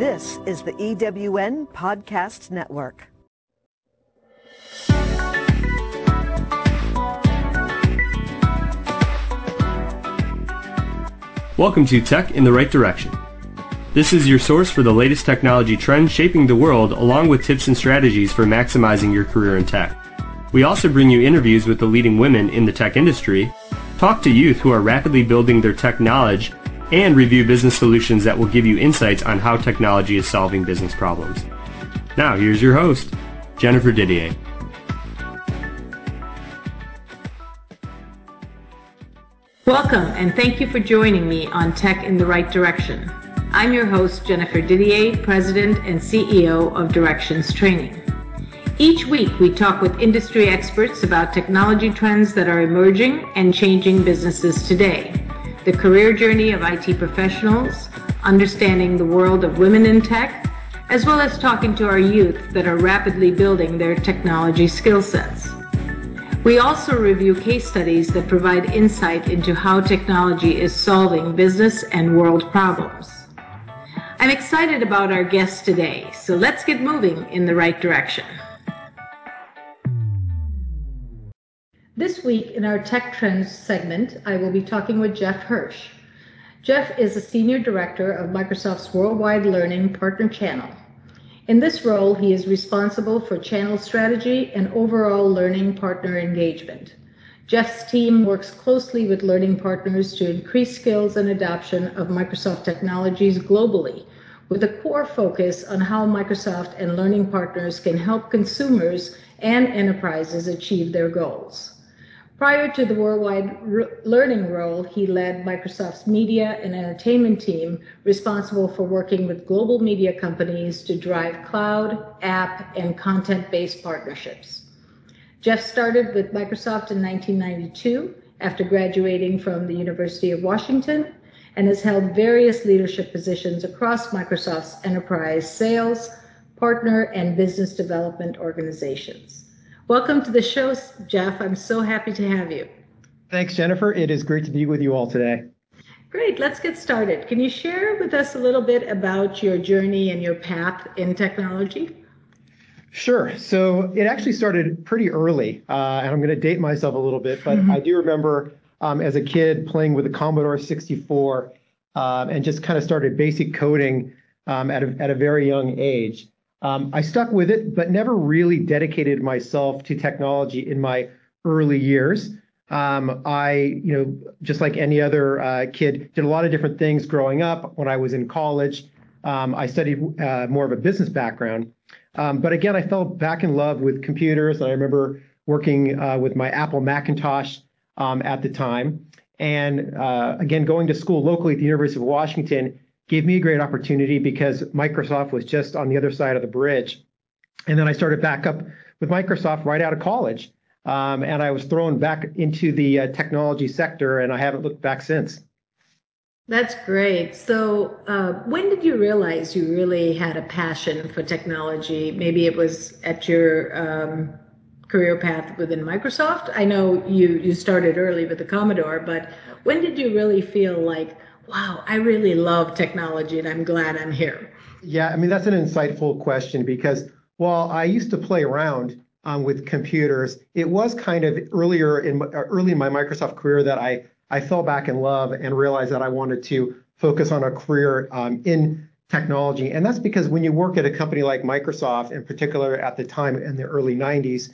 This is the EWN Podcast Network. Welcome to Tech in the Right Direction. This is your source for the latest technology trends shaping the world along with tips and strategies for maximizing your career in tech. We also bring you interviews with the leading women in the tech industry, talk to youth who are rapidly building their tech knowledge, and review business solutions that will give you insights on how technology is solving business problems. Now, here's your host, Jennifer Didier. Welcome, and thank you for joining me on Tech in the Right Direction. I'm your host, Jennifer Didier, President and CEO of Directions Training. Each week, we talk with industry experts about technology trends that are emerging and changing businesses today, the career journey of IT professionals, understanding the world of women in tech, as well as talking to our youth that are rapidly building their technology skill sets. We also review case studies that provide insight into how technology is solving business and world problems. I'm excited about our guests today, so let's get moving in the right direction. This week in our Tech Trends segment, I will be talking with Geoff Hirsch. Geoff is a Senior Director of Microsoft's Worldwide Learning Partner Channel. In this role, he is responsible for channel strategy and overall learning partner engagement. Geoff's team works closely with learning partners to increase skills and adoption of Microsoft technologies globally, with a core focus on how Microsoft and learning partners can help consumers and enterprises achieve their goals. Prior to the worldwide learning role, he led Microsoft's media and entertainment team responsible for working with global media companies to drive cloud, app, and content-based partnerships. Geoff started with Microsoft in 1992 after graduating from the University of Washington and has held various leadership positions across Microsoft's enterprise sales, partner, and business development organizations. Welcome to the show, Geoff. I'm so happy to have you. Thanks, Jennifer. It is great to be with you all today. Great. Let's get started. Can you share with us a little bit about your journey and your path in technology? Sure. So it actually started pretty early, uh, and I'm going to date myself a little bit, but mm-hmm. I do remember um, as a kid playing with a Commodore 64 um, and just kind of started basic coding um, at, a, at a very young age. Um, I stuck with it, but never really dedicated myself to technology in my early years. Um, I, you know, just like any other uh, kid, did a lot of different things growing up. When I was in college, um, I studied uh, more of a business background. Um, but again, I fell back in love with computers. And I remember working uh, with my Apple Macintosh um, at the time. And uh, again, going to school locally at the University of Washington gave me a great opportunity because Microsoft was just on the other side of the bridge. And then I started back up with Microsoft right out of college. Um, and I was thrown back into the uh, technology sector, and I haven't looked back since. That's great. So, uh, when did you realize you really had a passion for technology? Maybe it was at your um, career path within Microsoft. I know you you started early with the Commodore, but when did you really feel like wow, I really love technology and I'm glad I'm here? Yeah, I mean, that's an insightful question because while I used to play around um, with computers, it was kind of earlier in uh, early in my Microsoft career that I I fell back in love and realized that I wanted to focus on a career um, in technology. And that's because when you work at a company like Microsoft, in particular at the time in the early 90s,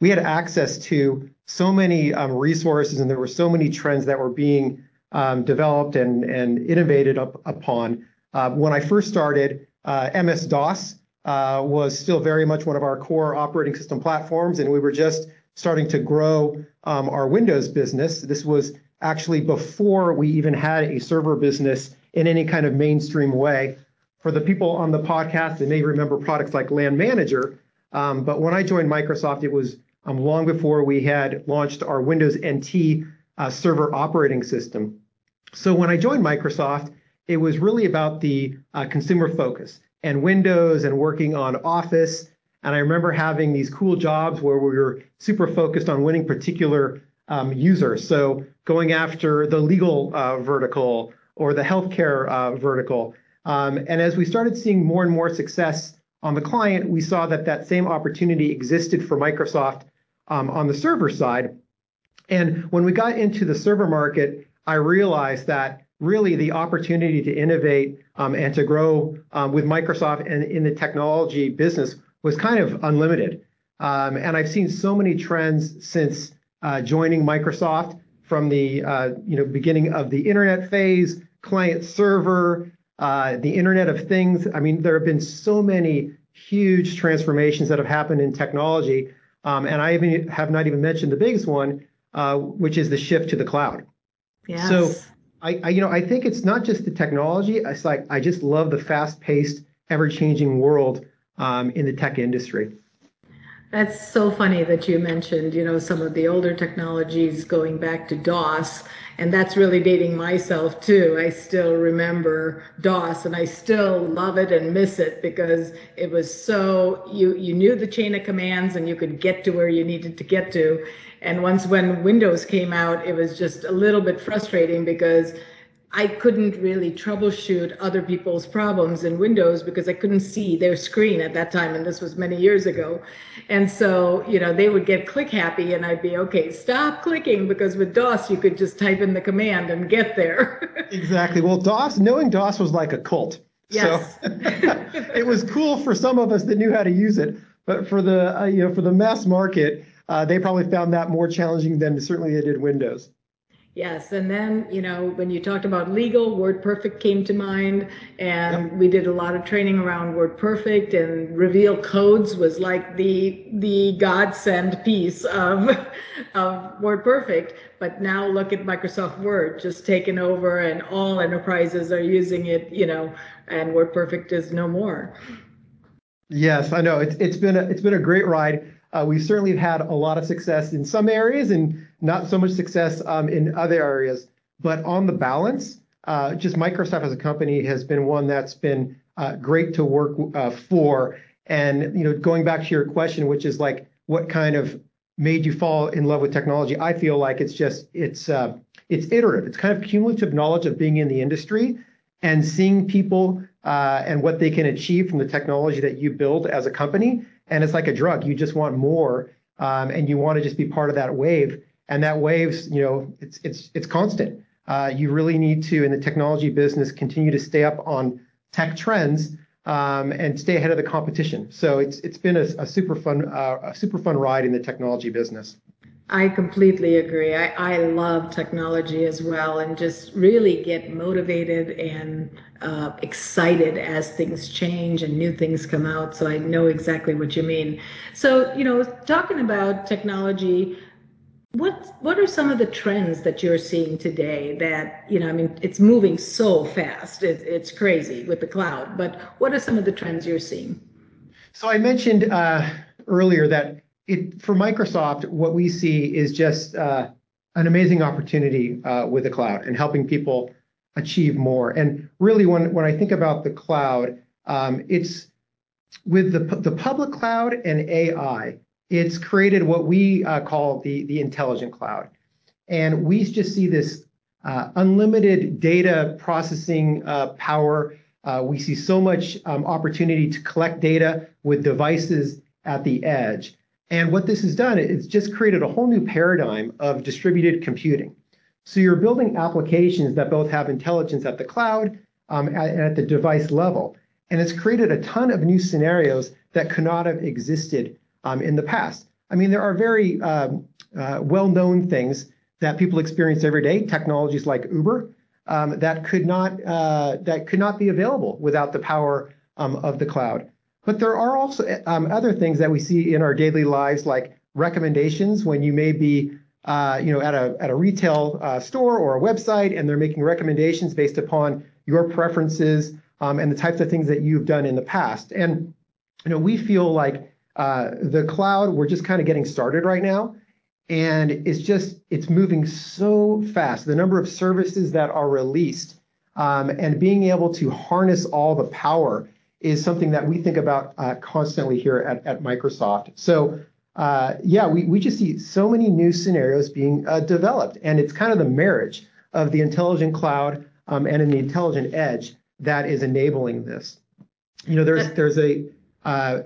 we had access to so many um, resources and there were so many trends that were being developed and, innovated up, upon. Uh, when I first started, uh, MS DOS uh, was still very much one of our core operating system platforms, and we were just starting to grow um, our Windows business. This was actually before we even had a server business in any kind of mainstream way. For the people on the podcast, they may remember products like LAN Manager, um, but when I joined Microsoft, it was um, long before we had launched our Windows NT server operating system. So when I joined Microsoft, it was really about the uh, consumer focus and Windows and working on Office. And I remember having these cool jobs where we were super focused on winning particular um, users. So going after the legal uh, vertical or the healthcare uh, vertical. And as we started seeing more and more success on the client, we saw that that same opportunity existed for Microsoft on the server side. And when we got into the server market, I realized that really the opportunity to innovate um, and to grow um, with Microsoft and in the technology business was kind of unlimited. Um, and I've seen so many trends since uh, joining Microsoft from the uh, you know beginning of the internet phase, client server, uh, the Internet of Things. I mean, there have been so many huge transformations that have happened in technology. And I even have not even mentioned the biggest one, which is the shift to the cloud. So I I, you know, I think it's not just the technology. It's like I just love the fast-paced, ever-changing world um, in the tech industry. That's so funny that you mentioned you know, some of the older technologies going back to DOS. And that's really dating myself too. I still remember DOS, and I still love it and miss it because it was so you you knew the chain of commands, and you could get to where you needed to get to. And once when Windows came out, it was just a little bit frustrating because I couldn't really troubleshoot other people's problems in Windows because I couldn't see their screen at that time. And this was many years ago. And so you know, they would get click happy, and I'd be, "Okay, stop clicking," because with DOS, you could just type in the command and get there. Exactly. Well, DOS, knowing DOS was like a cult. So it was cool for some of us that knew how to use it. But for the uh, you know for the mass market, they probably found that more challenging than certainly they did Windows. Yes. And then you know when you talked about legal, WordPerfect came to mind. And we did a lot of training around WordPerfect. And Reveal Codes was like the the godsend piece of of WordPerfect. But now look at Microsoft Word just taken over, and all enterprises are using it. You know, and WordPerfect is no more. Yes, I know. It's it's been a it's been a great ride. Uh, We certainly have had a lot of success in some areas and not so much success um, in other areas. But on the balance, uh, just Microsoft as a company has been one that's been uh, great to work uh, for. And you know, going back to your question, which is like, what kind of made you fall in love with technology? I feel like it's just, it's iterative. It's kind of cumulative knowledge of being in the industry and seeing people and what they can achieve from the technology that you build as a company. And it's like a drug. You just want more, um, and you want to just be part of that wave. And that wave's, you know, it's it's it's constant. Uh, you really need to, in the technology business, continue to stay up on tech trends um, and stay ahead of the competition. So it's it's been a a super fun uh, a super fun ride in the technology business. I completely agree. I love technology as well and just really get motivated and uh, excited as things change and new things come out. So I know exactly what you mean. So you know, talking about technology, what what are some of the trends that you're seeing today that, you know, I mean, it's moving so fast. It's crazy with the cloud. But what are some of the trends you're seeing? So I mentioned uh, earlier that for Microsoft, what we see is just uh, an amazing opportunity uh, with the cloud and helping people achieve more. And really, when when I think about the cloud, um, it's with the, the public cloud and AI, it's created what we uh, call the the intelligent cloud. And we just see this uh, unlimited data processing uh, power. We see so much um, opportunity to collect data with devices at the edge. And what this has done, it's just created a whole new paradigm of distributed computing. So you're building applications that both have intelligence at the cloud um, and at the device level. And it's created a ton of new scenarios that could not have existed Um, in the past. I mean, there are very um, uh, well-known things that people experience every day, technologies like Uber, um, uh, that could not be available without the power of the cloud. But there are also uh, other things that we see in our daily lives, like recommendations when you may be uh you know at a at a retail store or a website, and they're making recommendations based upon your preferences and the types of things that you've done in the past. And you know, we feel like Uh, the cloud, we're just kind of getting started right now. And it's just, it's moving so fast. The number of services that are released um, and being able to harness all the power is something that we think about uh, constantly here at Microsoft. So uh, yeah, we just see so many new scenarios being developed. And it's kind of the marriage of the intelligent cloud um, and the intelligent edge that is enabling this. You know, there's there's a uh,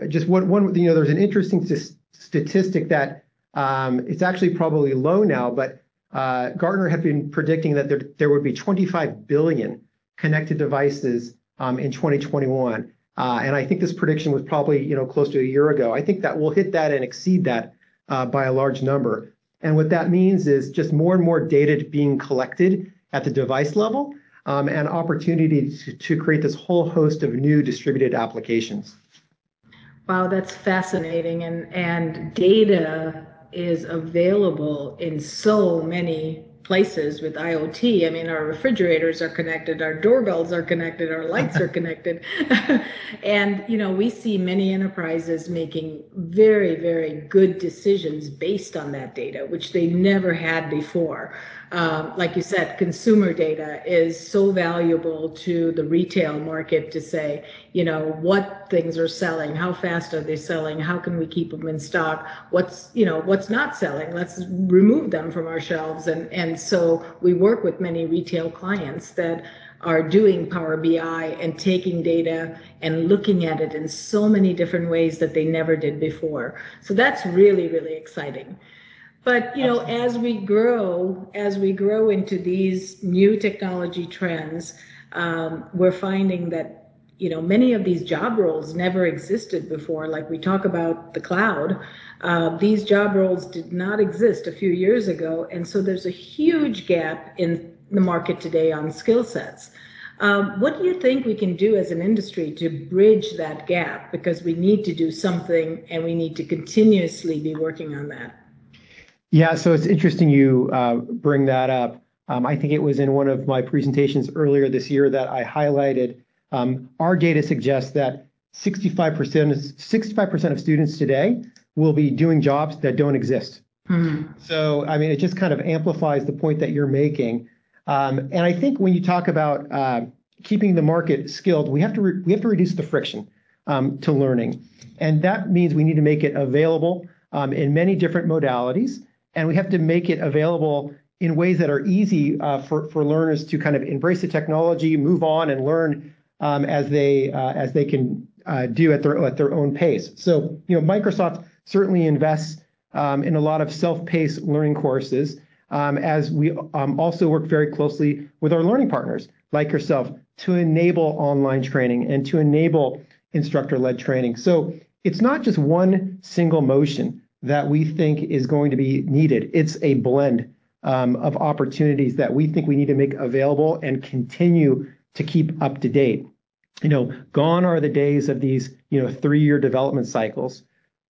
just one you know there's an interesting statistic that um, it's actually probably low now, but uh, Gartner had been predicting that there would be 25 billion connected devices um, in 2021. Uh, and I think this prediction was probably you know close to a year ago. I think that we'll hit that and exceed that uh, by a large number. And what that means is just more and more data being collected at the device level um, and opportunity to create this whole host of new distributed applications. Wow, that's fascinating. And, and data is available in so many places with IoT. I mean, our refrigerators are connected, our doorbells are connected, our lights are connected. and, you know, we see many enterprises making very, very good decisions based on that data, which they never had before um, like you said, consumer data is so valuable to the retail market to say, you know, what things are selling, how fast are they selling, how can we keep them in stock, what's, you know, what's not selling, let's remove them from our shelves. And, and so we work with many retail clients that are doing Power BI and taking data and looking at it in so many different ways that they never did before. So that's really, really exciting. But you know, as we grow, as we grow into these new technology trends, um, we're finding that you know many of these job roles never existed before. Like we talk about the cloud, uh, these job roles did not exist a few years ago, and so there's a huge gap in the market today on skill sets. Um, what do you think we can do as an industry to bridge that gap? Because we need to do something, and we need to continuously be working on that. Yeah, so it's interesting you uh, bring that up. Um, I think it was in one of my presentations earlier this year that I highlighted um, our data suggests that 65%, 65% of students today will be doing jobs that don't exist. Mm-hmm. So, I mean, it just kind of amplifies the point that you're making. Um, and I think when you talk about uh, keeping the market skilled, we have to re- we have to reduce the friction um, to learning, and that means we need to make it available um, in many different modalities and we have to make it available in ways that are easy uh, for, for learners to kind of embrace the technology, move on, and learn um, as they uh, as they can uh, do at their at their own pace. So you know, Microsoft certainly invests um, in a lot of self-paced learning courses, um, as we um, also work very closely with our learning partners like yourself to enable online training and to enable instructor-led training. So it's not just one single motion that we think is going to be needed. It's a blend um, of opportunities that we think we need to make available and continue to keep up to date. You know, gone are the days of these, you know, three-year development cycles.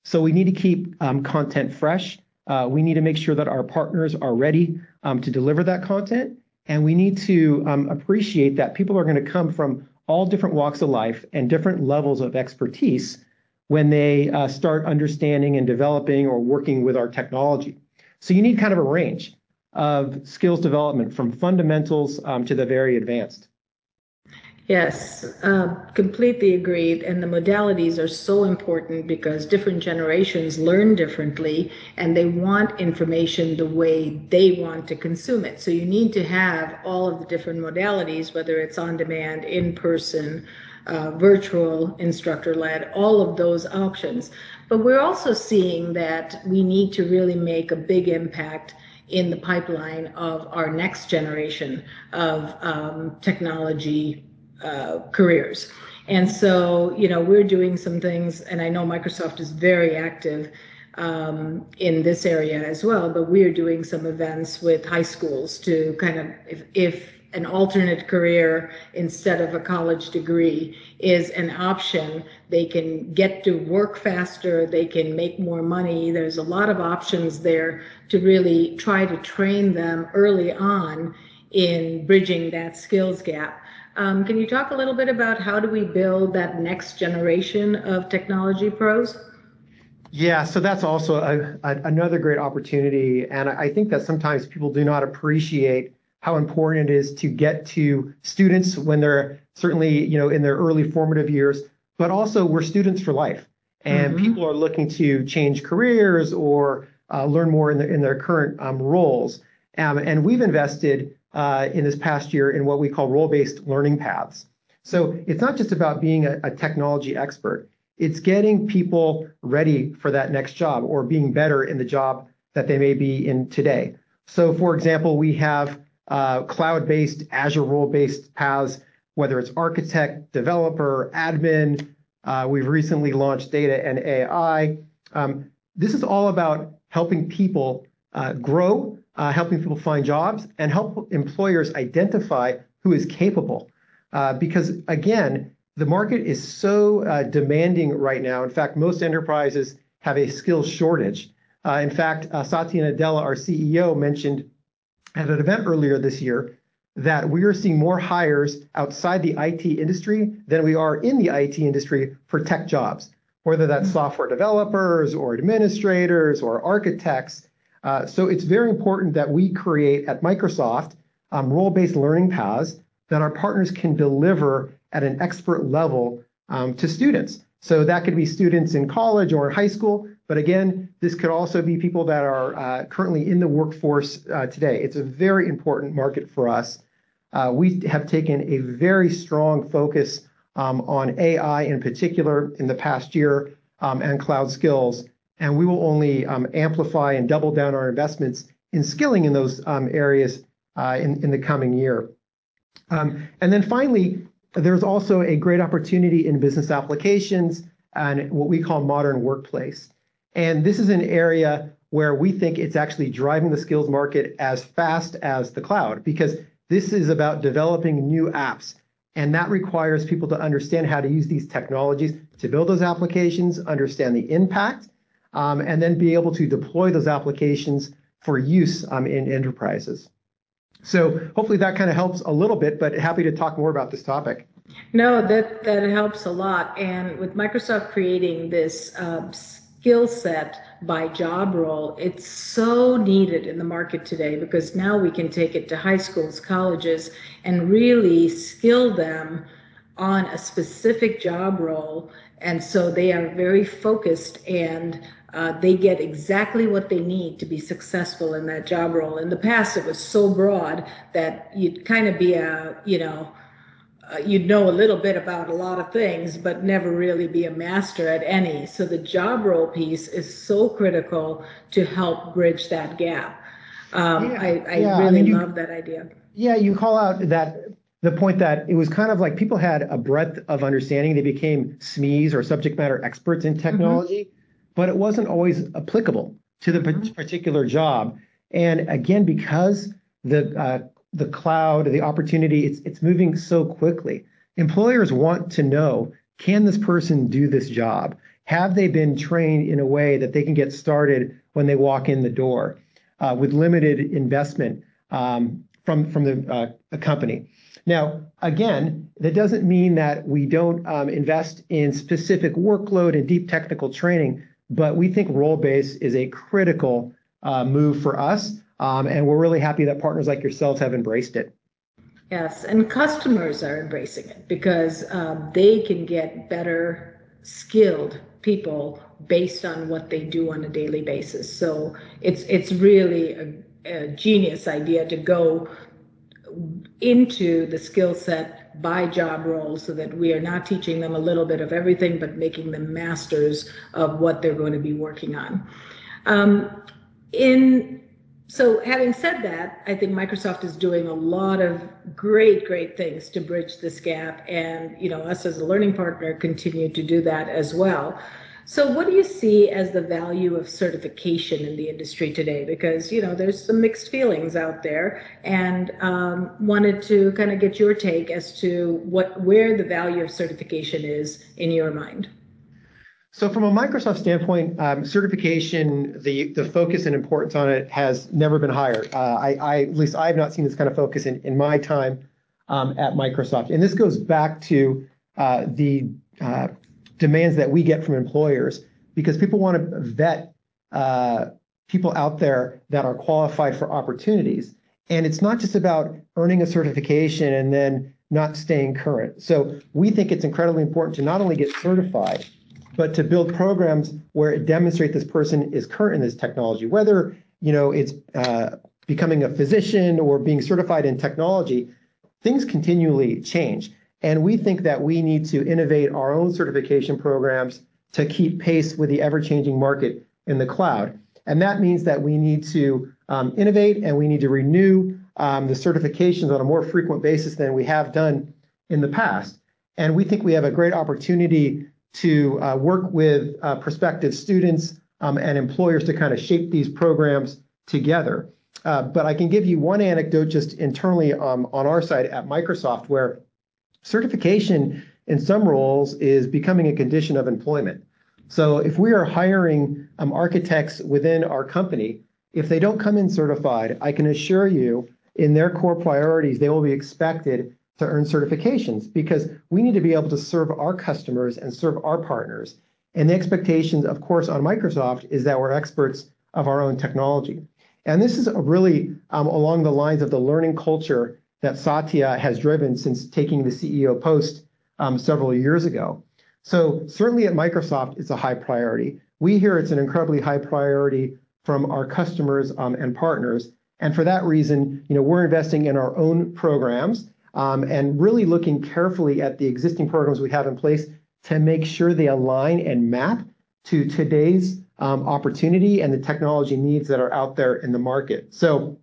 So we need to keep um, content fresh. Uh, we need to make sure that our partners are ready um, to deliver that content. And we need to appreciate that people are going to come from all different walks of life and different levels of expertise when they uh, start understanding and developing or working with our technology. So you need kind of a range of skills development from fundamentals um, to the very advanced. Yes, uh, completely agreed. And the modalities are so important because different generations learn differently and they want information the way they want to consume it. So you need to have all of the different modalities, whether it's on demand, in person, uh, virtual instructor led, all of those options. But we're also seeing that we need to really make a big impact in the pipeline of our next generation of um, technology uh, careers. And so, you know, we're doing some things, and I know Microsoft is very active um, in this area as well, but we're doing some events with high schools to kind of, if, if an alternate career instead of a college degree is an option. They can get to work faster, they can make more money. There's a lot of options there to really try to train them early on in bridging that skills gap. Um, can you talk a little bit about how do we build that next generation of technology pros? Yeah, so that's also a, a, another great opportunity. And I think that sometimes people do not appreciate how important it is to get to students when they're certainly you know in their early formative years, but also we're students for life, and mm-hmm. people are looking to change careers or uh, learn more in, the, in their current um, roles. Um, and we've invested uh, in this past year in what we call role-based learning paths. So it's not just about being a, a technology expert. It's getting people ready for that next job or being better in the job that they may be in today. So for example, we have cloud-based, Azure role-based paths, whether it's architect, developer, admin. Uh, we've recently launched data and AI. Um, this is all about helping people uh, grow, uh, helping people find jobs, and help employers identify who is capable. Uh, because again, the market is so uh, demanding right now. In fact, most enterprises have a skills shortage. Uh, in fact, uh, Satya Nadella, our CEO, mentioned at an event earlier this year that we are seeing more hires outside the IT industry than we are in the IT industry for tech jobs, whether that's mm-hmm. software developers or administrators or architects. Uh, so it's very important that we create at Microsoft um, role-based learning paths that our partners can deliver at an expert level um, to students. So that could be students in college or in high school, again, this could also be people that are uh, currently in the workforce uh, today. It's a very important market for us. Uh, we have taken a very strong focus um, on AI in particular in the past year um, and cloud skills, and we will only um, amplify and double down our investments in skilling in those areas in, the coming year. And then finally, there's also a great opportunity in business applications and what we call modern workplace. And this is an area where we think it's actually driving the skills market as fast as the cloud because this is about developing new apps. And that requires people to understand how to use these technologies to build those applications, understand the impact, um, and then be able to deploy those applications for use um, in enterprises. So hopefully that kind of helps a little bit, but happy to talk more about this topic. No, that that helps a lot. And with Microsoft creating this uh, skill set by job role, it's so needed in the market today because now we can take it to high schools, colleges, and really skill them on a specific job role. And so they are very focused and uh, they get exactly what they need to be successful in that job role. In the past, it was so broad that you'd kind of be a, you know, uh, you'd know a little bit about a lot of things, but never really be a master at any. So the job role piece is so critical to help bridge that gap. Um, yeah, I, I yeah. really I mean, you, love that idea. Yeah, you call out that the point that it was kind of like people had a breadth of understanding. They became SMEs or subject matter experts in technology. Mm-hmm but it wasn't always applicable to the mm-hmm. particular job. And again, because the uh, the cloud, the opportunity, it's it's moving so quickly. Employers want to know: Can this person do this job? Have they been trained in a way that they can get started when they walk in the door, uh, with limited investment um, from from the uh, company? Now, again, that doesn't mean that we don't um, invest in specific workload and deep technical training but we think role-based is a critical uh, move for us, um, and we're really happy that partners like yourselves have embraced it. Yes, and customers are embracing it because um, they can get better skilled people based on what they do on a daily basis. So it's it's really a, a genius idea to go into the skill set by job role so that we are not teaching them a little bit of everything, but making them masters of what they're going to be working on. Um, in so having said that, I think Microsoft is doing a lot of great, great things to bridge this gap, and you know us as a learning partner continue to do that as well. So, what do you see as the value of certification in the industry today? Because you know there's some mixed feelings out there, and um, wanted to kind of get your take as to what where the value of certification is in your mind. So, from a Microsoft standpoint, um, certification, the the focus and importance on it has never been higher. Uh, I, I, at least I have not seen this kind of focus in in my time um, at Microsoft, and this goes back to uh, the uh, demands that we get from employers because people want to vet uh, people out there that are qualified for opportunities. And it's not just about earning a certification and then not staying current. So we think it's incredibly important to not only get certified, but to build programs where it demonstrates this person is current in this technology, whether you know it's uh, becoming a physician or being certified in technology. Things continually change. and we think that we need to innovate our own certification programs to keep pace with the ever-changing market in the cloud. And that means that we need to um, innovate and we need to renew um, the certifications on a more frequent basis than we have done in the past. And we think we have a great opportunity to uh, work with uh, prospective students um, and employers to kind of shape these programs together. Uh, but I can give you one anecdote just internally um, on our side at Microsoft where certification in some roles is becoming a condition of employment. So if we are hiring um, architects within our company, if they don't come in certified, I can assure you in their core priorities, they will be expected to earn certifications because we need to be able to serve our customers and serve our partners. And the expectations, of course, on Microsoft is that we're experts of our own technology. And this is really um, along the lines of the learning culture that Satya has driven since taking the CEO post um, several years ago. So certainly at Microsoft, it's a high priority. We hear it's an incredibly high priority from our customers um, and partners. And for that reason, you know, we're investing in our own programs and really looking carefully at the existing programs we have in place to make sure they align and map to today's um, opportunity and the technology needs that are out there in the market. So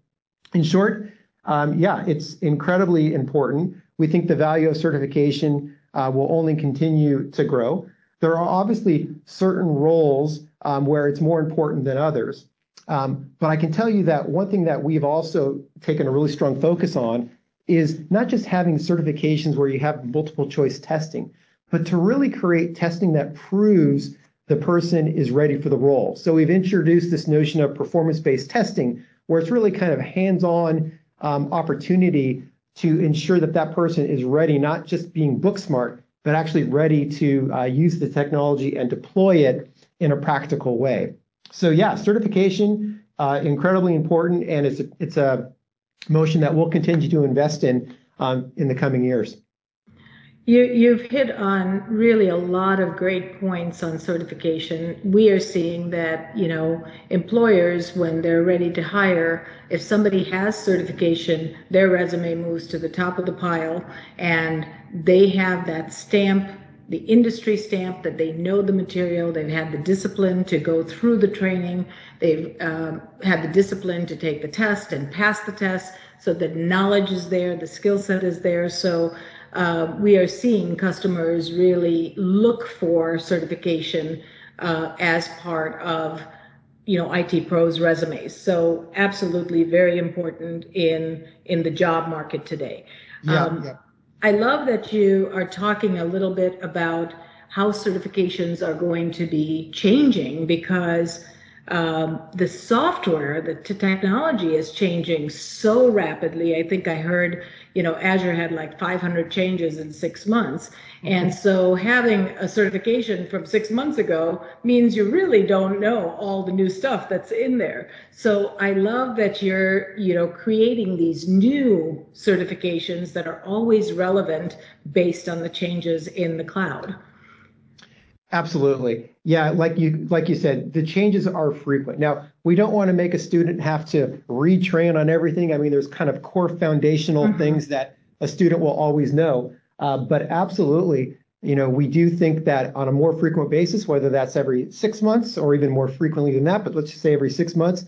in short, um, yeah, it's incredibly important. We think the value of certification uh, will only continue to grow. There are obviously certain roles um, where it's more important than others. Um, but I can tell you that one thing that we've also taken a really strong focus on is not just having certifications where you have multiple choice testing, but to really create testing that proves the person is ready for the role. So we've introduced this notion of performance-based testing, where it's really kind of hands-on um, opportunity to ensure that that person is ready, not just being book smart, but actually ready to uh, use the technology and deploy it in a practical way. So yeah, certification, uh, incredibly important, and it's a, it's a motion that we'll continue to invest in um, in the coming years. You, you've hit on really a lot of great points on certification. We are seeing that, you know, employers, when they're ready to hire, if somebody has certification, their resume moves to the top of the pile and they have that stamp, the industry stamp that they know the material, they've had the discipline to go through the training, they've uh, had the discipline to take the test and pass the test so that knowledge is there, the skill set is there. So uh, we are seeing customers really look for certification uh, as part of you know IT pros resumes. So absolutely very important in in the job market today. Yeah, um, yeah. I love that you are talking a little bit about how certifications are going to be changing because um, the software, the technology is changing so rapidly. I think I heard, you know, Azure had like 500 changes in six months. And so having a certification from six months ago means you really don't know all the new stuff that's in there. So I love that you're, you know, creating these new certifications that are always relevant based on the changes in the cloud. Absolutely. Yeah, like you like you said, the changes are frequent. Now, we don't want to make a student have to retrain on everything. I mean, there's kind of core foundational mm-hmm. things that a student will always know. Uh, but absolutely, you know, we do think that on a more frequent basis, whether that's every six months or even more frequently than that, but let's just say every six months,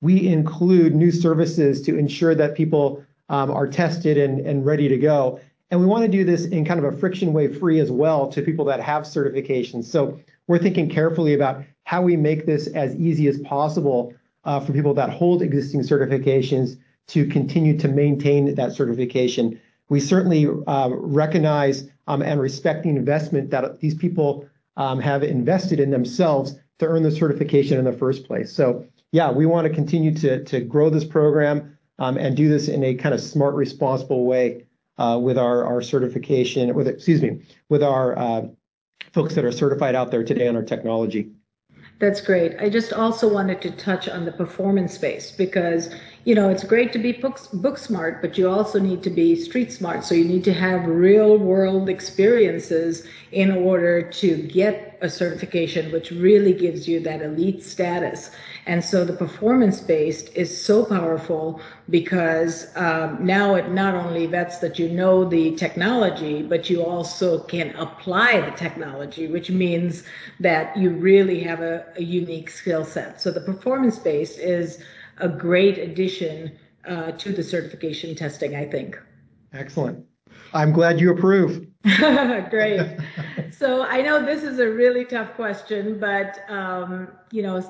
we include new services to ensure that people um, are tested and, and ready to go. And we want to do this in kind of a friction way free as well to people that have certifications. So we're thinking carefully about how we make this as easy as possible uh, for people that hold existing certifications to continue to maintain that certification. We certainly uh, recognize um, and respect the investment that these people um, have invested in themselves to earn the certification in the first place. So yeah, we want to continue to, to grow this program um, and do this in a kind of smart, responsible way uh, with our, our certification, with excuse me, with our folks that are certified out there today on our technology. That's great. I just also wanted to touch on the performance space because, you know, it's great to be book, book smart, but you also need to be street smart. So you need to have real world experiences in order to get a certification, which really gives you that elite status. And so the performance based is so powerful because um, now it not only vets that you know the technology, but you also can apply the technology, which means that you really have a, a unique skill set. So the performance based is a great addition uh, to the certification testing, I think. Excellent. I'm glad you approve. Great. so I know this is a really tough question, but um, you know,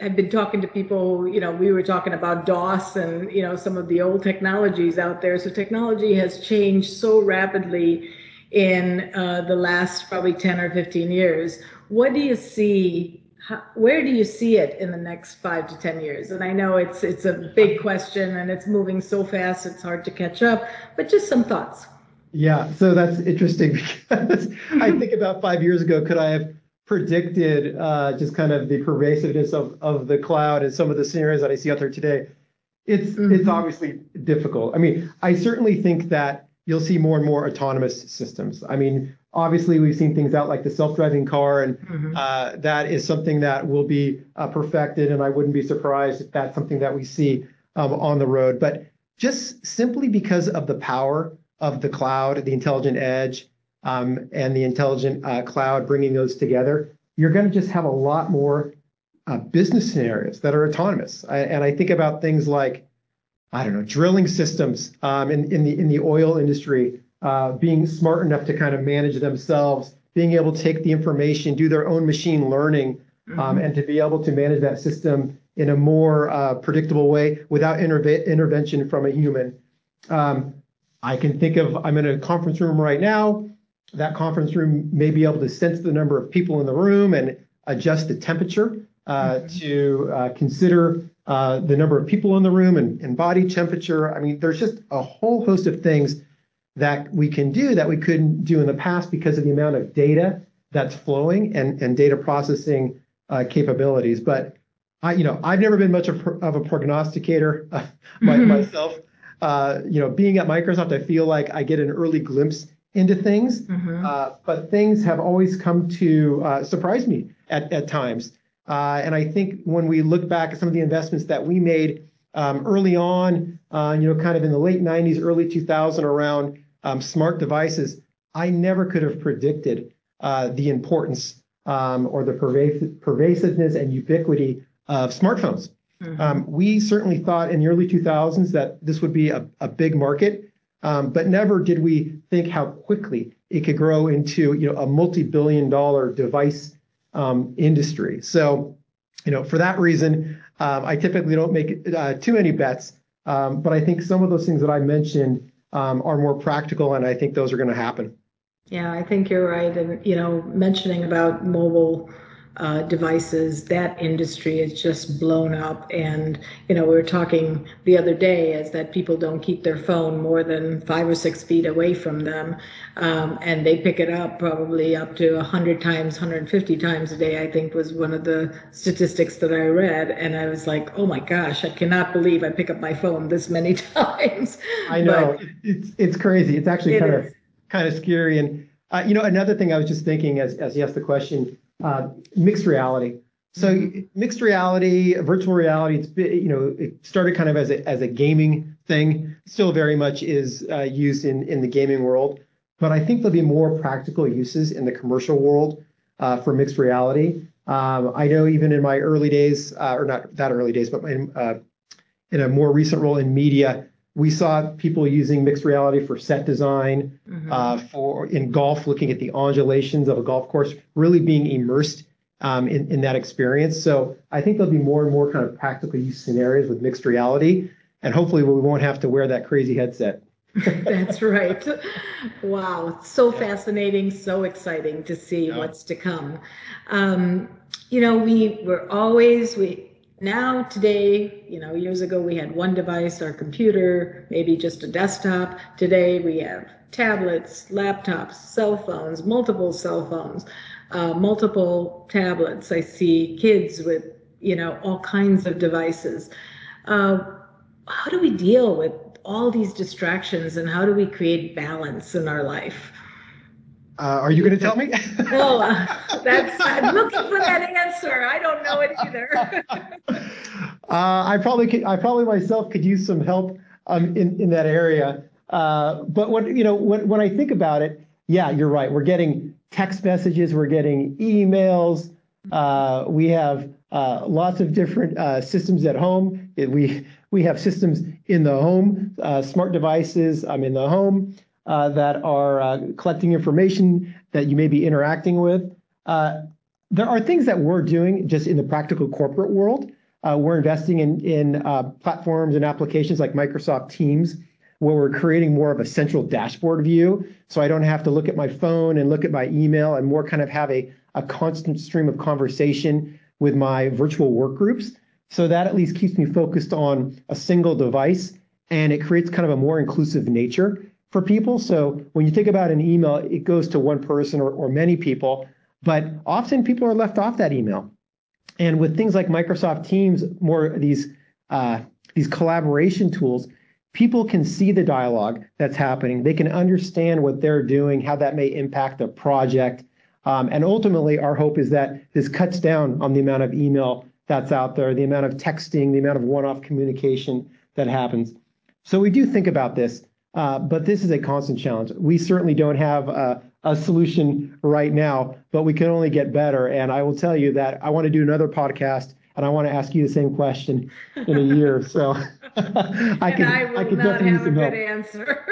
I've, been talking to people. You know, we were talking about DOS and you know some of the old technologies out there. So technology has changed so rapidly in uh, the last probably 10 or 15 years. What do you see how, where do you see it in the next five to ten years? And I know it's it's a big question and it's moving so fast it's hard to catch up. But just some thoughts. Yeah, so that's interesting because I think about five years ago, could I have predicted uh, just kind of the pervasiveness of, of the cloud and some of the scenarios that I see out there today? It's mm-hmm. it's obviously difficult. I mean, I certainly think that you'll see more and more autonomous systems. I mean, Obviously, we've seen things out like the self-driving car, and mm-hmm. uh, that is something that will be uh, perfected. And I wouldn't be surprised if that's something that we see um, on the road. But just simply because of the power of the cloud, the intelligent edge, um, and the intelligent uh, cloud, bringing those together, you're going to just have a lot more uh, business scenarios that are autonomous. I, and I think about things like, I don't know, drilling systems um, in, in the in the oil industry uh, being smart enough to kind of manage themselves, being able to take the information, do their own machine learning, um, mm-hmm. and to be able to manage that system in a more predictable way without intervention from a human. I can think of, I'm in a conference room right now. That conference room may be able to sense the number of people in the room and adjust the temperature uh, mm-hmm. to uh, consider uh, the number of people in the room and, and body temperature. I mean, there's just a whole host of things that we can do that we couldn't do in the past because of the amount of data that's flowing and, and data processing uh, capabilities. But I, you know, I've never been much of, of a prognosticator uh, mm-hmm. myself. Uh, you know, being at Microsoft, I feel like I get an early glimpse into things, mm-hmm. Uh, but things have always come to uh, surprise me at, at times. Uh, and I think when we look back at some of the investments that we made um, early on, you know, kind of in the late 90s, early 2000 around um, smart devices, I never could have predicted uh, the importance um, or the pervasive, pervasiveness and ubiquity of smartphones. Mm-hmm. Um, we certainly thought in the early 2000s that this would be a, a big market, um, but never did we think how quickly it could grow into you know a multi-billion dollar device um, industry. So, you know, for that reason, um, I typically don't make uh, too many bets, but I think some of those things that I mentioned um, are more practical, and I think those are going to happen. Yeah, I think you're right. And, you know, mentioning about mobile uh, devices, that industry is just blown up. And, you know, we were talking the other day is that people don't keep their phone more than five or six feet away from them. Um, and they pick it up probably up to 100 times, 150 times a day, I think was one of the statistics that I read. And I was like, oh my gosh, I cannot believe I pick up my phone this many times. I know. But it's, it's crazy. It's actually it kind is. of kind of scary. And, uh, you know, another thing I was just thinking as, as you asked the question, uh, mixed reality. So mm-hmm. mixed reality, virtual reality, it's you know it started kind of as a as a gaming thing. Still very much is uh, used in in the gaming world, but I think there'll be more practical uses in the commercial world uh, for mixed reality. Um, I know even in my early days, uh, or not that early days, but in, uh, in a more recent role in media, we saw people using mixed reality for set design, mm-hmm. uh, for in golf, looking at the undulations of a golf course, really being immersed um, in, in that experience. So I think there'll be more and more kind of practical use scenarios with mixed reality, and hopefully we won't have to wear that crazy headset. That's right. Wow, so yeah. fascinating, so exciting to see yeah. what's to come. Um, you know, we were always we now today you know years ago we had one device our computer maybe just a desktop. Today we have tablets laptops cell phones multiple cell phones uh, multiple tablets. I see kids with you know all kinds of devices. Uh, how do we deal with all these distractions and how do we create balance in our life? Uh, are you going to tell me? oh, uh, that's I'm looking for that answer. I don't know it either. uh, I probably could, I probably myself could use some help um, in in that area. Uh, but when you know when when I think about it, yeah, you're right. We're getting text messages, we're getting emails. Uh, we have uh, lots of different systems at home. It, we we have systems in the home, smart devices um, in the home that are uh, collecting information that you may be interacting with. Uh, there are things that we're doing just in the practical corporate world. Uh, we're investing in, uh, platforms and applications like Microsoft Teams, where we're creating more of a central dashboard view. So I don't have to look at my phone and look at my email and more kind of have a constant stream of conversation with my virtual work groups. So that at least keeps me focused on a single device and it creates kind of a more inclusive nature for people. So when you think about an email, it goes to one person or, or many people, but often people are left off that email. And with things like Microsoft Teams, more these uh, these collaboration tools, people can see the dialogue that's happening. They can understand what they're doing, how that may impact the project. Um, and ultimately, our hope is that this cuts down on the amount of email that's out there, the amount of texting, the amount of one-off communication that happens. So we do think about this. Uh, but this is a constant challenge. We certainly don't have a, a, solution right now, but we can only get better. And I will tell you that I want to do another podcast and I want to ask you the same question in a year. So I can I, will I can not have a good help. answer.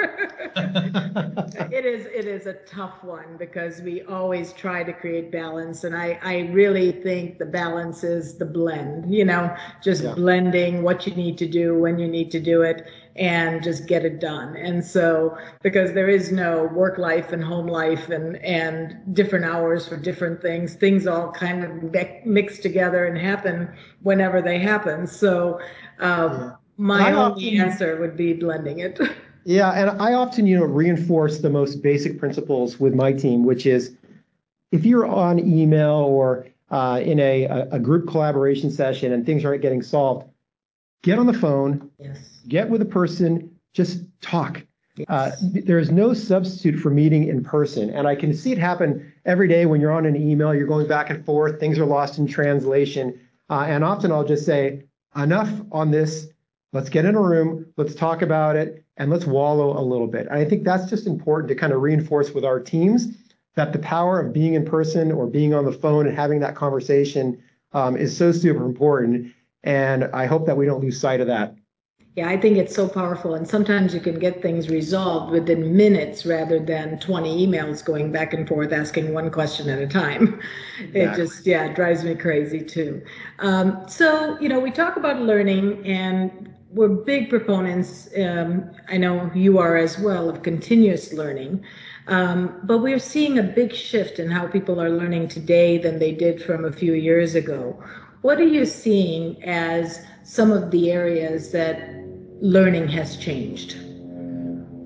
it is it is a tough one because we always try to create balance, and I I really think the balance is the blend. You know, just yeah. blending what you need to do when you need to do it, and just get it done. And so because there is no work life and home life and and different hours for different things, things all kind of mix together and happen whenever they happen. So um, my only often, answer would be blending it. Yeah, and I often you know reinforce the most basic principles with my team, which is if you're on email or uh, in a, a group collaboration session and things aren't getting solved, get on the phone, yes. get with a person, just talk. Yes. Uh, there is no substitute for meeting in person. And I can see it happen every day when you're on an email, you're going back and forth, things are lost in translation. Uh, and often I'll just say, enough on this. Let's get in a room, let's talk about it, and let's wallow a little bit. And I think that's just important to kind of reinforce with our teams that the power of being in person or being on the phone and having that conversation um, is so super important. And I hope that we don't lose sight of that. Yeah, I think it's so powerful. And sometimes you can get things resolved within minutes rather than 20 emails going back and forth asking one question at a time. Exactly. It just, yeah, drives me crazy too. Um, so, you know, we talk about learning and we're big proponents, um, I know you are as well, of continuous learning. Um, but we're seeing a big shift in how people are learning today than they did from a few years ago. What are you seeing as some of the areas that learning has changed?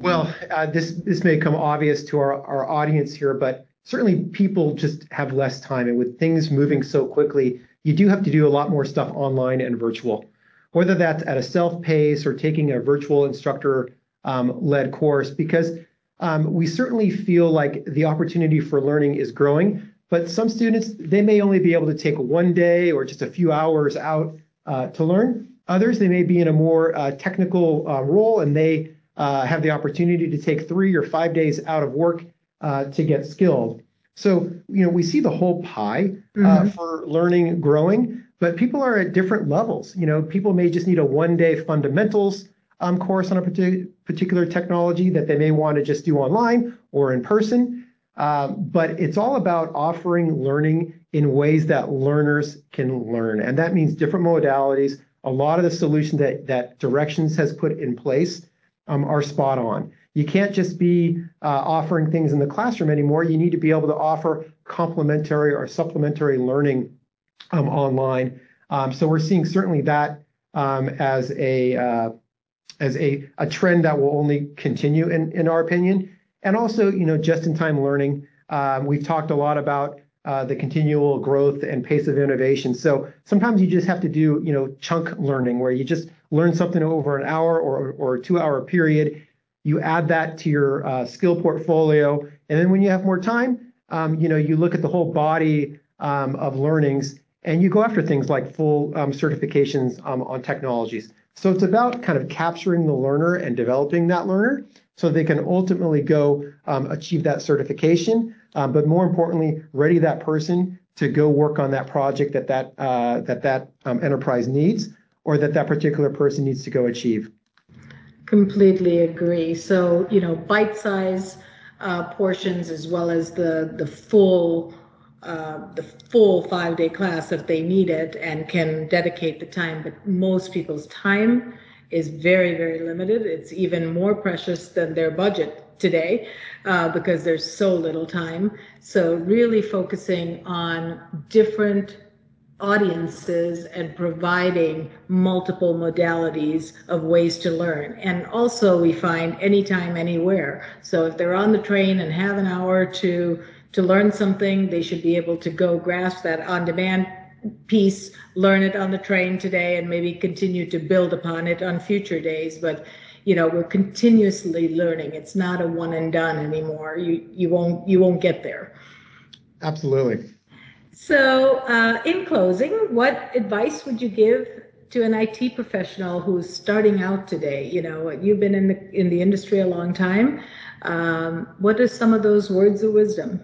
Well, uh, this this may come obvious to our, our audience here, but certainly people just have less time, and with things moving so quickly, you do have to do a lot more stuff online and virtual. Whether that's at a self pace or taking a virtual instructor um, led course, because um, we certainly feel like the opportunity for learning is growing, but some students, they may only be able to take one day or just a few hours out uh, to learn. Others, they may be in a more uh, technical uh, role and they uh, have the opportunity to take three or five days out of work uh, to get skilled. So, you know, we see the whole pie uh, mm-hmm. for learning growing, but people are at different levels. You know, people may just need a one day fundamentals um, course on a particular technology that they may want to just do online or in person. Um, but it's all about offering learning in ways that learners can learn. And that means different modalities. A lot of the solutions that, Directions has put in place um, are spot on. You can't just be uh, offering things in the classroom anymore. You need to be able to offer complementary or supplementary learning um, online. Um, so we're seeing certainly that as a uh, as a, a trend that will only continue in, in our opinion. And also, you know, just-in-time learning. Um, we've talked a lot about uh, the continual growth and pace of innovation. So sometimes you just have to do, you know, chunk learning where you just learn something over an hour or, or a two hour period. You add that to your uh, skill portfolio. And then when you have more time, um, you know, you look at the whole body um, of learnings and you go after things like full um, certifications um, on technologies. So it's about kind of capturing the learner and developing that learner so they can ultimately go um, achieve that certification um, but more importantly, ready that person to go work on that project that that uh, that um, enterprise needs or that that particular person needs to go achieve. Completely agree. So you know, bite-size uh, portions as well as the the full uh, the full five day class if they need it and can dedicate the time. But most people's time is very, very limited. It's even more precious than their budget today uh, because there's so little time. So, really focusing on different audiences and providing multiple modalities of ways to learn. And also, we find anytime, anywhere. So, if they're on the train and have an hour to to learn something, they should be able to go grasp that on demand piece, learn it on the train today, and maybe continue to build upon it on future days. But you know, we're continuously learning. It's not a one and done anymore. You you won't you won't get there. Absolutely. So, uh, in closing, what advice would you give to an IT professional who's starting out today? You know, you've been in the in the industry a long time. Um, what are some of those words of wisdom?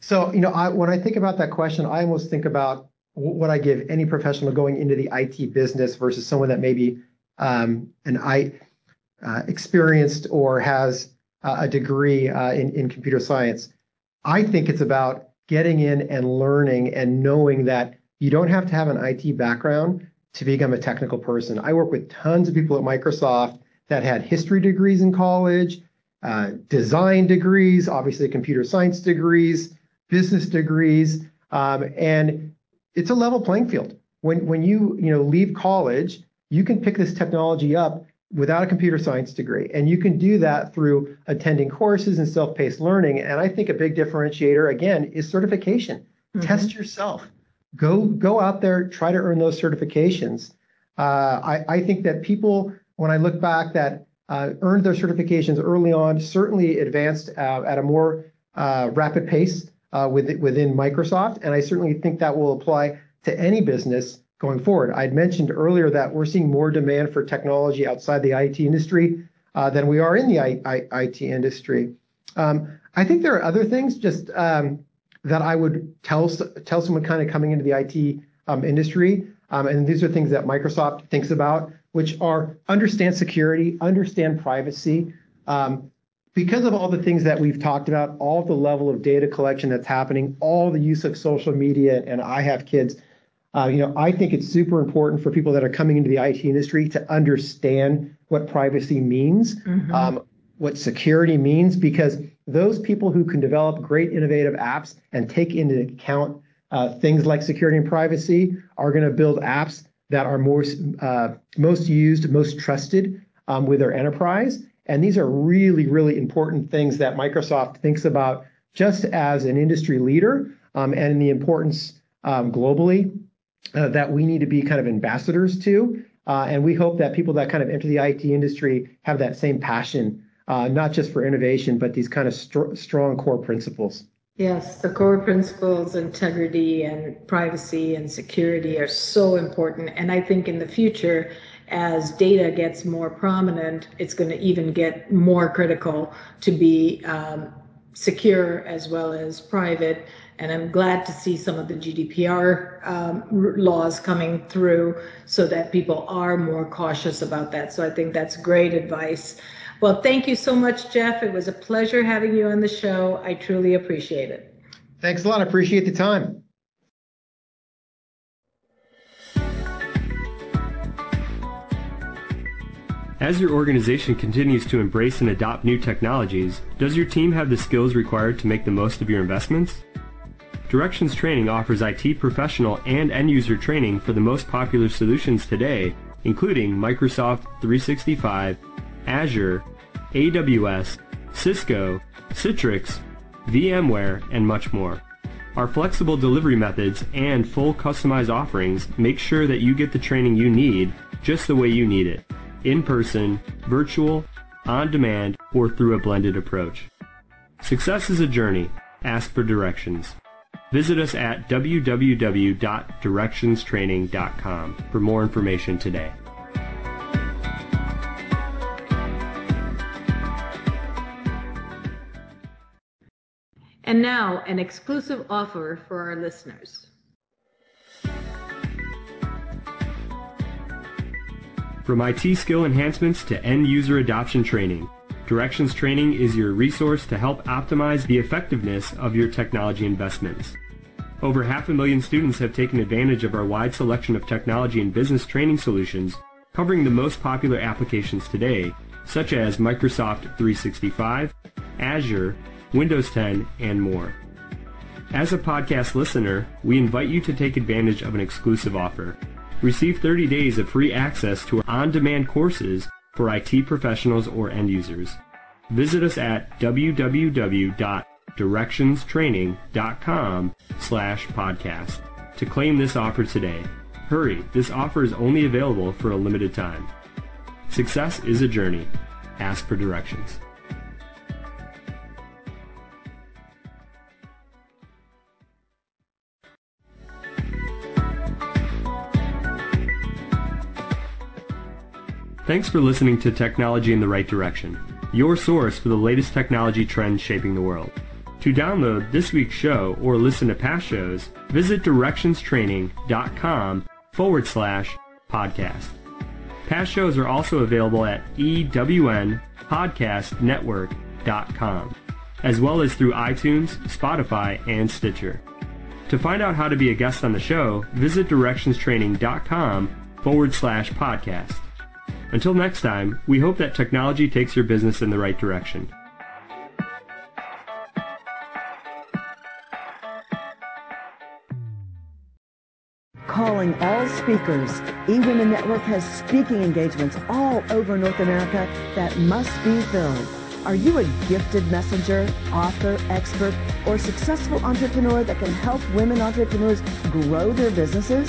So, you know, I, when I think about that question, I almost think about what I give any professional going into the IT business versus someone that maybe um, an I uh, experienced or has a degree uh, in, in computer science. I think it's about getting in and learning and knowing that you don't have to have an IT background to become a technical person. I work with tons of people at Microsoft that had history degrees in college, uh, design degrees, obviously computer science degrees, business degrees, um, and it's a level playing field. When when you you know leave college, you can pick this technology up without a computer science degree, and you can do that through attending courses and self-paced learning. And I think a big differentiator again is certification. Mm-hmm. Test yourself. Go go out there, try to earn those certifications. Uh, I, I think that people, when I look back, that uh, earned their certifications early on, certainly advanced uh, at a more uh, rapid pace within Microsoft. And I certainly think that will apply to any business going forward. I'd mentioned earlier that we're seeing more demand for technology outside the IT industry uh, than we are in the IT industry. Um, I think there are other things just um, that I would tell someone kind of coming into the IT um, industry, and these are things that Microsoft thinks about, which are understand security, understand privacy, because of all the things that we've talked about, all the level of data collection that's happening, all the use of social media, and I have kids, uh, you know, I think it's super important for people that are coming into the IT industry to understand what privacy means, mm-hmm. um, what security means, because those people who can develop great innovative apps and take into account uh, things like security and privacy are going to build apps that are most uh, most used, most trusted um, with their enterprise, and these are really, really important things that Microsoft thinks about just as an industry leader um, and the importance um, globally uh, that we need to be kind of ambassadors to. Uh, and we hope that people that kind of enter the IT industry have that same passion, uh, not just for innovation, but these kind of st- strong core principles. Yes, the core principles, integrity and privacy and security are so important. And I think in the future, as data gets more prominent, it's going to even get more critical to be um, secure as well as private. And I'm glad to see some of the GDPR um, laws coming through so that people are more cautious about that. So I think that's great advice. Well, thank you so much, Geoff. It was a pleasure having you on the show. I truly appreciate it. Thanks a lot. I appreciate the time. As your organization continues to embrace and adopt new technologies, does your team have the skills required to make the most of your investments? Directions Training offers IT professional and end user training for the most popular solutions today, including Microsoft 365, Azure, AWS, Cisco, Citrix, VMware, and much more. Our flexible delivery methods and full customized offerings make sure that you get the training you need just the way you need it. In person, virtual, on demand, or through a blended approach. Success is a journey. Ask for directions. Visit us at www.directionstraining.com for more information today. And now, an exclusive offer for our listeners. From IT skill enhancements to end user adoption training, Directions Training is your resource to help optimize the effectiveness of your technology investments. Over half a million students have taken advantage of our wide selection of technology and business training solutions covering the most popular applications today, such as Microsoft 365, Azure, Windows 10, and more. As a podcast listener, we invite you to take advantage of an exclusive offer. Receive 30 days of free access to on-demand courses for IT professionals or end users. Visit us at www.directionstraining.com slash podcast to claim this offer today. Hurry, this offer is only available for a limited time. Success is a journey. Ask for directions. Thanks for listening to Technology in the Right Direction, your source for the latest technology trends shaping the world. To download this week's show or listen to past shows, visit directionstraining.com forward slash podcast. Past shows are also available at ewnpodcastnetwork.com, as well as through iTunes, Spotify, and Stitcher. To find out how to be a guest on the show, visit directionstraining.com forward slash podcast. Until next time, we hope that technology takes your business in the right direction. Calling all speakers, eWomen Network has speaking engagements all over North America that must be filled. Are you a gifted messenger, author, expert, or successful entrepreneur that can help women entrepreneurs grow their businesses?